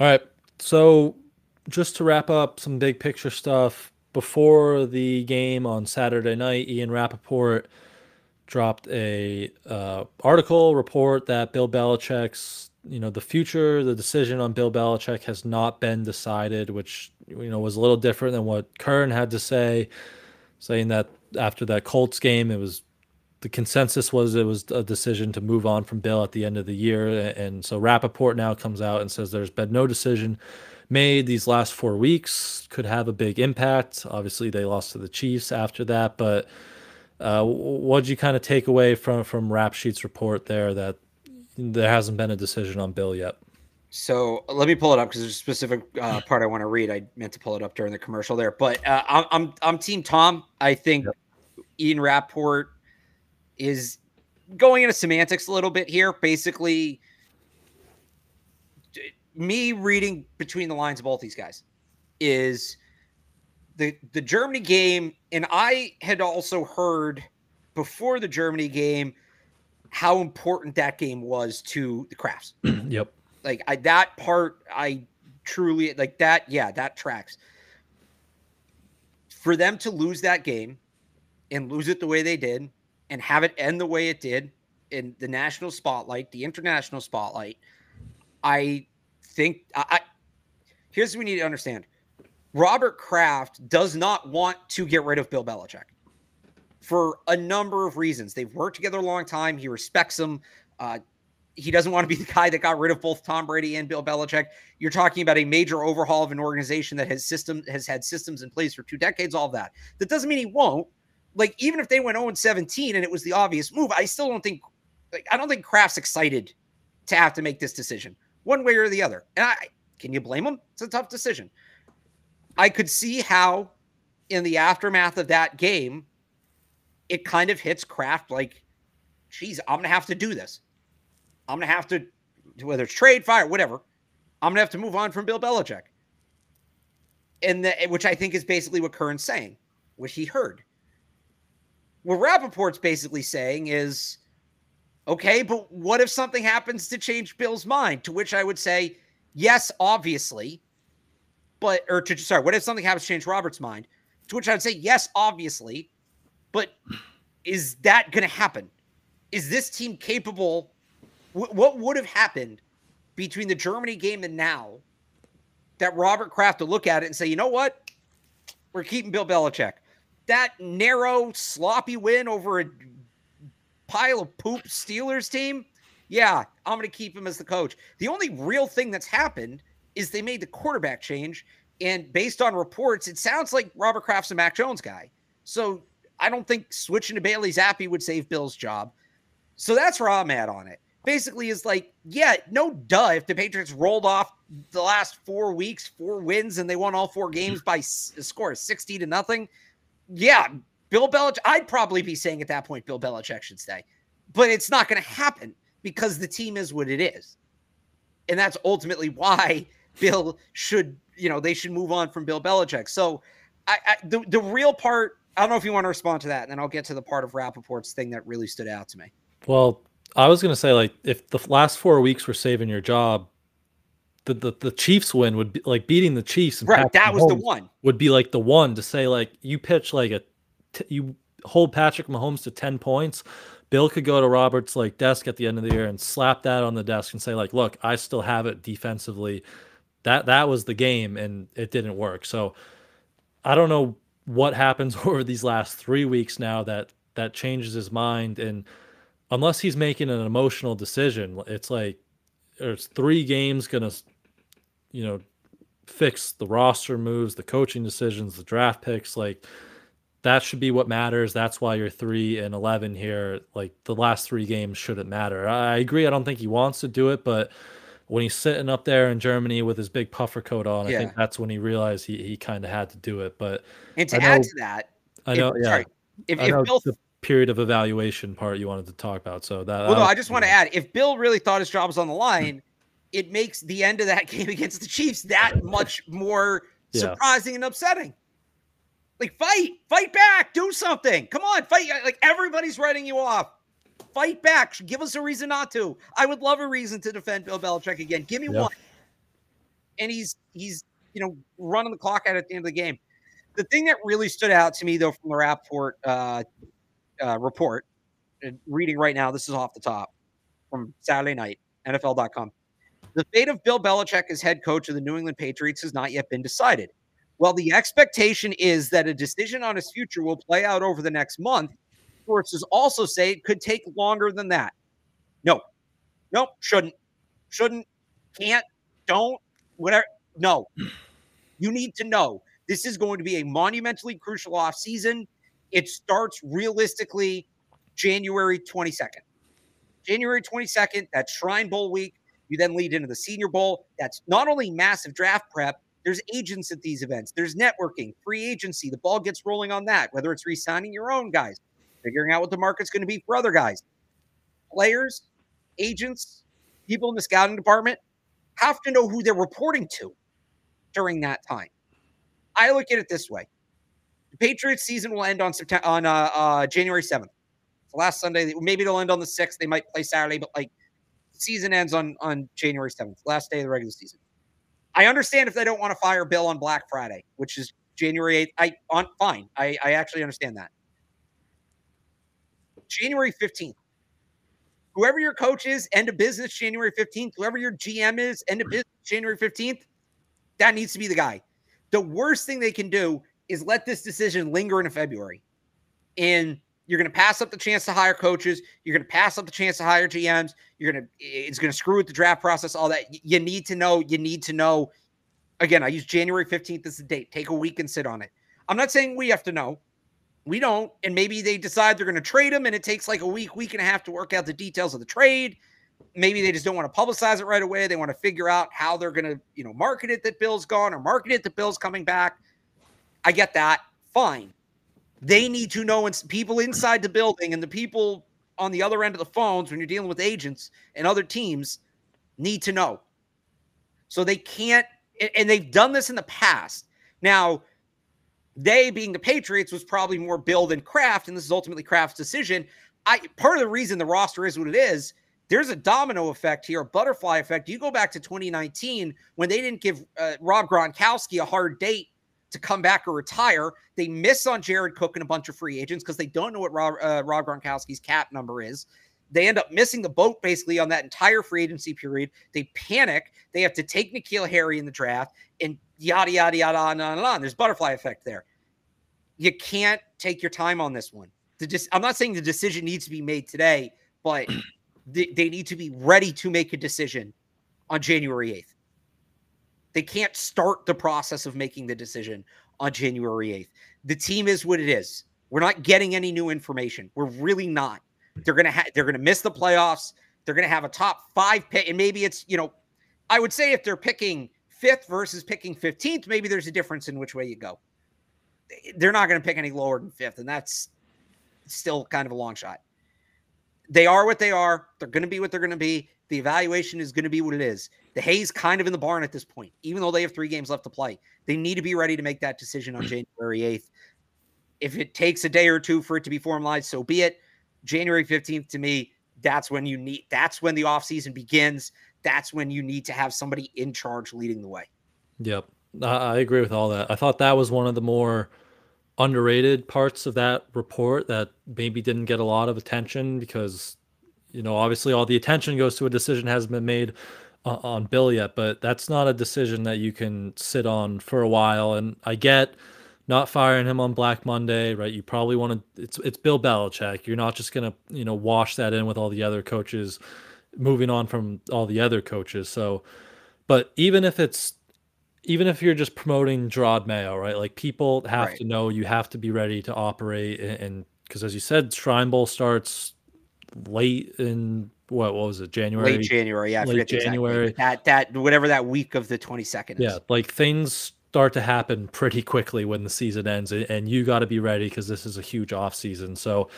All right. So, just to wrap up some big picture stuff, before the game on Saturday night, Ian Rapoport dropped a uh, article report that Bill Belichick's, you know, the future, the decision on Bill Belichick has not been decided, which you know was a little different than what Kern had to say, saying that after that Colts game, it was the consensus was it was a decision to move on from Bill at the end of the year. And so Rapoport now comes out and says there's been no decision made these last four weeks, could have a big impact. Obviously, they lost to the Chiefs after that. But uh, what did you kind of take away from, from Rap Sheet's report there that there hasn't been a decision on Bill yet? So let me pull it up because there's a specific uh, part I want to read. I meant to pull it up during the commercial there, but uh, I'm, I'm I'm Team Tom. I think Ian Rapoport is going into semantics a little bit here. Basically, me reading between the lines of both these guys is the the Germany game, and I had also heard before the Germany game how important that game was to the Krafts yep. like I that part I truly like that yeah that tracks for them to lose that game and lose it the way they did and have it end the way it did in the national spotlight the international spotlight I think I, I here's what we need to understand Robert Kraft does not want to get rid of Bill Belichick for a number of reasons. They've worked together a long time. He respects him. Uh, he doesn't want to be the guy that got rid of both Tom Brady and Bill Belichick. You're talking about a major overhaul of an organization that has system has had systems in place for two decades. All that. That doesn't mean he won't. Like even if they went 0 17 and it was the obvious move, I still don't think. Like I don't think Kraft's excited to have to make this decision one way or the other. And I can you blame him? It's a tough decision. I could see how in the aftermath of that game, it kind of hits Kraft like, geez, I'm gonna have to do this. I'm gonna have to, whether it's trade, fire, whatever. I'm gonna have to move on from Bill Belichick. And the, which I think is basically what Kern's saying, what he heard. What Rapoport's basically saying is, okay, but what if something happens to change Bill's mind? To which I would say, yes, obviously. But or to sorry, what if something happens to change Robert's mind? To which I would say, yes, obviously. But is that going to happen? Is this team capable? wh- what would have happened between the Germany game and now that Robert Kraft to look at it and say, you know what? We're keeping Bill Belichick. That narrow, sloppy win over a pile of poop Steelers team. Yeah, I'm going to keep him as the coach. The only real thing that's happened is they made the quarterback change. And based on reports, it sounds like Robert Kraft's a Mac Jones guy. So I don't think switching to Bailey Zappe would save Bill's job. So that's where I'm at on it. Basically, is like, yeah, no duh. If the Patriots rolled off the last four weeks, four wins, and they won all four games by a score of 60 to nothing, yeah, Bill Belichick, I'd probably be saying at that point, Bill Belichick should stay. But it's not going to happen because the team is what it is. And that's ultimately why Bill should, you know, they should move on from Bill Belichick. So I, I the, the real part, I don't know if you want to respond to that, and then I'll get to the part of Rapoport's thing that really stood out to me. Well, I was gonna say like if the last four weeks were saving your job, the the, the Chiefs win would be like beating the Chiefs. right, Patrick that was Mahomes the one. Would be like the one to say like you pitch like a t- you hold Patrick Mahomes to ten points. Bill could go to Roberts like desk at the end of the year and slap that on the desk and say like, look, I still have it defensively. That that was the game and it didn't work. So I don't know what happens over these last three weeks now that that changes his mind and unless he's making an emotional decision, it's like there's three games gonna, you know, fix the roster moves, the coaching decisions, the draft picks. Like that should be what matters. That's why you're three and eleven here. Like the last three games shouldn't matter. I agree. I don't think he wants to do it, but when he's sitting up there in Germany with his big puffer coat on, yeah. I think that's when he realized he, he kind of had to do it. But and to know, add to that, I know, if, yeah, sorry, if, if Bill the period of evaluation part you wanted to talk about. So that well, no, I just want to add if Bill really thought his job was on the line, it makes the end of that game against the Chiefs that much more yeah. surprising and upsetting. Like fight, fight back, do something. Come on, fight. Like everybody's writing you off. Fight back. Give us a reason not to. I would love a reason to defend Bill Belichick again. Give me yeah. one. And he's he's you know running the clock out at the end of the game. The thing that really stood out to me though from the Rapoport uh, uh, report, reading right now, this is off the top from Saturday night, NFL.com. The fate of Bill Belichick as head coach of the New England Patriots has not yet been decided. Well, the expectation is that a decision on his future will play out over the next month. Sources also say it could take longer than that. No, nope, shouldn't, shouldn't, can't, don't, whatever. No, you need to know this is going to be a monumentally crucial off season. It starts realistically January 22nd. January 22nd, that's Shrine Bowl week. You then lead into the Senior Bowl. That's not only massive draft prep, there's agents at these events, there's networking, free agency. The ball gets rolling on that, whether it's re signing your own guys, figuring out what the market's going to be for other guys. Players, agents, people in the scouting department have to know who they're reporting to during that time. I look at it this way the Patriots season will end on September on uh, uh, January seventh. The last Sunday. Maybe it'll end on the sixth. They might play Saturday, but like season ends on on January seventh, last day of the regular season. I understand if they don't want to fire Bill on Black Friday, which is January eighth. I on fine. I I actually understand that. January fifteenth. Whoever your coach is, end of business January 15th. Whoever your GM is, end of business January 15th. That needs to be the guy. The worst thing they can do is let this decision linger into February. And you're going to pass up the chance to hire coaches. You're going to pass up the chance to hire GMs. You're going to, it's going to screw with the draft process, all that. You need to know, you need to know. Again, I use January 15th as the date. Take a week and sit on it. I'm not saying we have to know. We don't. And maybe they decide they're going to trade him and it takes like a week, week and a half to work out the details of the trade. Maybe they just don't want to publicize it right away. They want to figure out how they're going to, you know, market it that Bill's gone or market it that Bill's coming back. I get that. Fine. They need to know, and people inside the building and the people on the other end of the phones when you're dealing with agents and other teams need to know. So they can't, and they've done this in the past. Now, they being the Patriots was probably more Bill than Kraft, and this is ultimately Kraft's decision. I part of the reason the roster is what it is. There's a domino effect here, a butterfly effect. You go back to 2019 when they didn't give uh, Rob Gronkowski a hard date to come back or retire. They miss on Jared Cook and a bunch of free agents because they don't know what Rob, uh, Rob Gronkowski's cap number is. They end up missing the boat basically on that entire free agency period. They panic. They have to take N'Keal Harry in the draft and yada, yada, yada, on and on. There's butterfly effect there. You can't take your time on this one. The just, I'm not saying the decision needs to be made today, but they, they need to be ready to make a decision on January 8th. They can't start the process of making the decision on January 8th. The team is what it is. We're not getting any new information. We're really not. They're gonna ha- they're gonna miss the playoffs. They're gonna have a top five pick, and maybe it's you know, I would say if they're picking fifth versus picking fifteenth, maybe there's a difference in which way you go. They're not gonna pick any lower than fifth, and that's still kind of a long shot. They are what they are. They're gonna be what they're gonna be. The evaluation is gonna be what it is. The hay's kind of in the barn at this point, even though they have three games left to play. They need to be ready to make that decision on mm. January 8th. If it takes a day or two for it to be formalized, so be it. January 15th to me, that's when you need that's when the offseason begins. That's when you need to have somebody in charge leading the way. Yep. I agree with all that. I thought that was one of the more underrated parts of that report that maybe didn't get a lot of attention because you know obviously all the attention goes to a decision hasn't been made Uh, on Bill yet, but that's not a decision that you can sit on for a while. And I get not firing him on Black Monday, right? You probably want to. It's it's Bill Belichick. You're not just gonna you know wash that in with all the other coaches, moving on from all the other coaches. So, but even if it's even if you're just promoting Jerod Mayo, right? Like people have right. to know you have to be ready to operate, and because as you said, Shrine Bowl starts late in what, what was it January? Late January, yeah, late January. Exactly. That that whatever that week of the twenty second. Yeah, like things start to happen pretty quickly when the season ends, and you got to be ready because this is a huge off season. So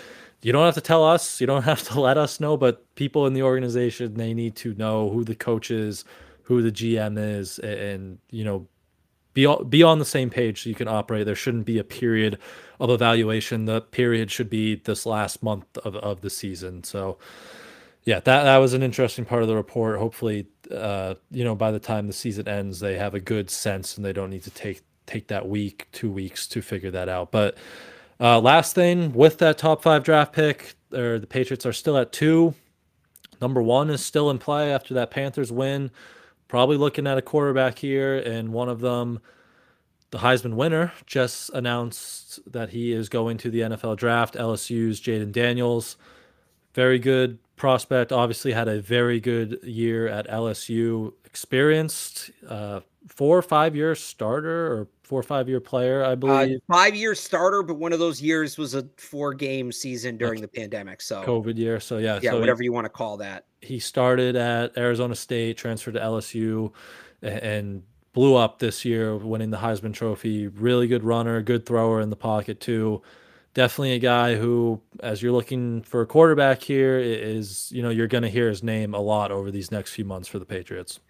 you don't have to tell us, you don't have to let us know, but people in the organization they need to know who the coach is, who the GM is, and, and you know be be on the same page so you can operate. There shouldn't be a period of evaluation. The period should be this last month of, of the season. So yeah, that that was an interesting part of the report. Hopefully, uh, you know, by the time the season ends, they have a good sense and they don't need to take take that week, two weeks to figure that out. But uh, last thing with that top five draft pick, or the Patriots are still at two. Number one is still in play after that Panthers win probably looking at a quarterback here, and one of them, the Heisman winner, just announced that he is going to the NFL draft. LSU's Jayden Daniels, very good prospect. Obviously, had a very good year at LSU. Experienced, uh, four or five year starter or four or five year player, I uh, believe. Uh, five year starter, but one of those years was a four game season during That's the pandemic. So COVID year. So yeah, yeah, so whatever he, you want to call that. He started at Arizona State, transferred to LSU, and blew up this year, winning the Heisman Trophy. Really good runner, good thrower in the pocket too. Definitely a guy who, as you're looking for a quarterback here, is you know you're going to hear his name a lot over these next few months for the Patriots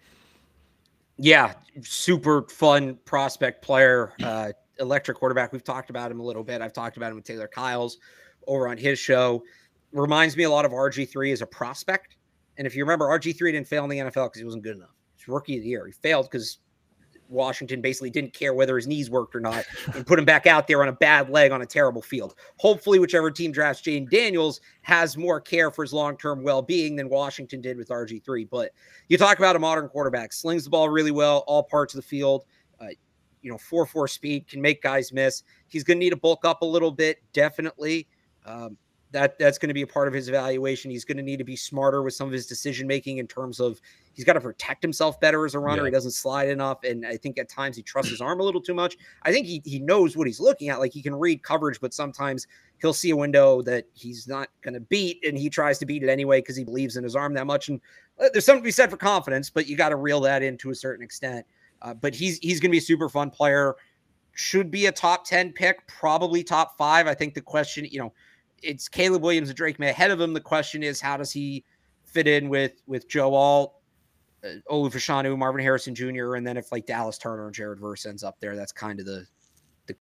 yeah, super fun prospect player, uh, electric quarterback. We've talked about him a little bit. I've talked about him with Taylor Kyles over on his show. Reminds me a lot of RG3 as a prospect. And if you remember, RG3 didn't fail in the NFL because he wasn't good enough. He's rookie of the year. He failed because Washington basically didn't care whether his knees worked or not and put him back out there on a bad leg on a terrible field. Hopefully, whichever team drafts Jayden Daniels has more care for his long term well being than Washington did with RG3. But you talk about a modern quarterback, slings the ball really well, all parts of the field. Uh, you know, 4 4 speed can make guys miss. He's going to need to bulk up a little bit, definitely. Um, that that's going to be a part of his evaluation. He's going to need to be smarter with some of his decision making in terms of he's got to protect himself better as a runner. Yeah. He doesn't slide enough, and I think at times he trusts his arm a little too much. I think he he knows what he's looking at. Like he can read coverage, but sometimes he'll see a window that he's not going to beat, and he tries to beat it anyway because he believes in his arm that much. And uh, there's something to be said for confidence, but you got to reel that in to a certain extent. Uh, but he's he's going to be a super fun player. Should be a top ten pick, probably top five. I think the question, you know it's Caleb Williams and Drake Maye ahead of him. The question is, how does he fit in with with Joe Alt, uh, Olu Fashanu, Marvin Harrison Jr., and then if like Dallas Turner and Jared Verse ends up there, that's kind of the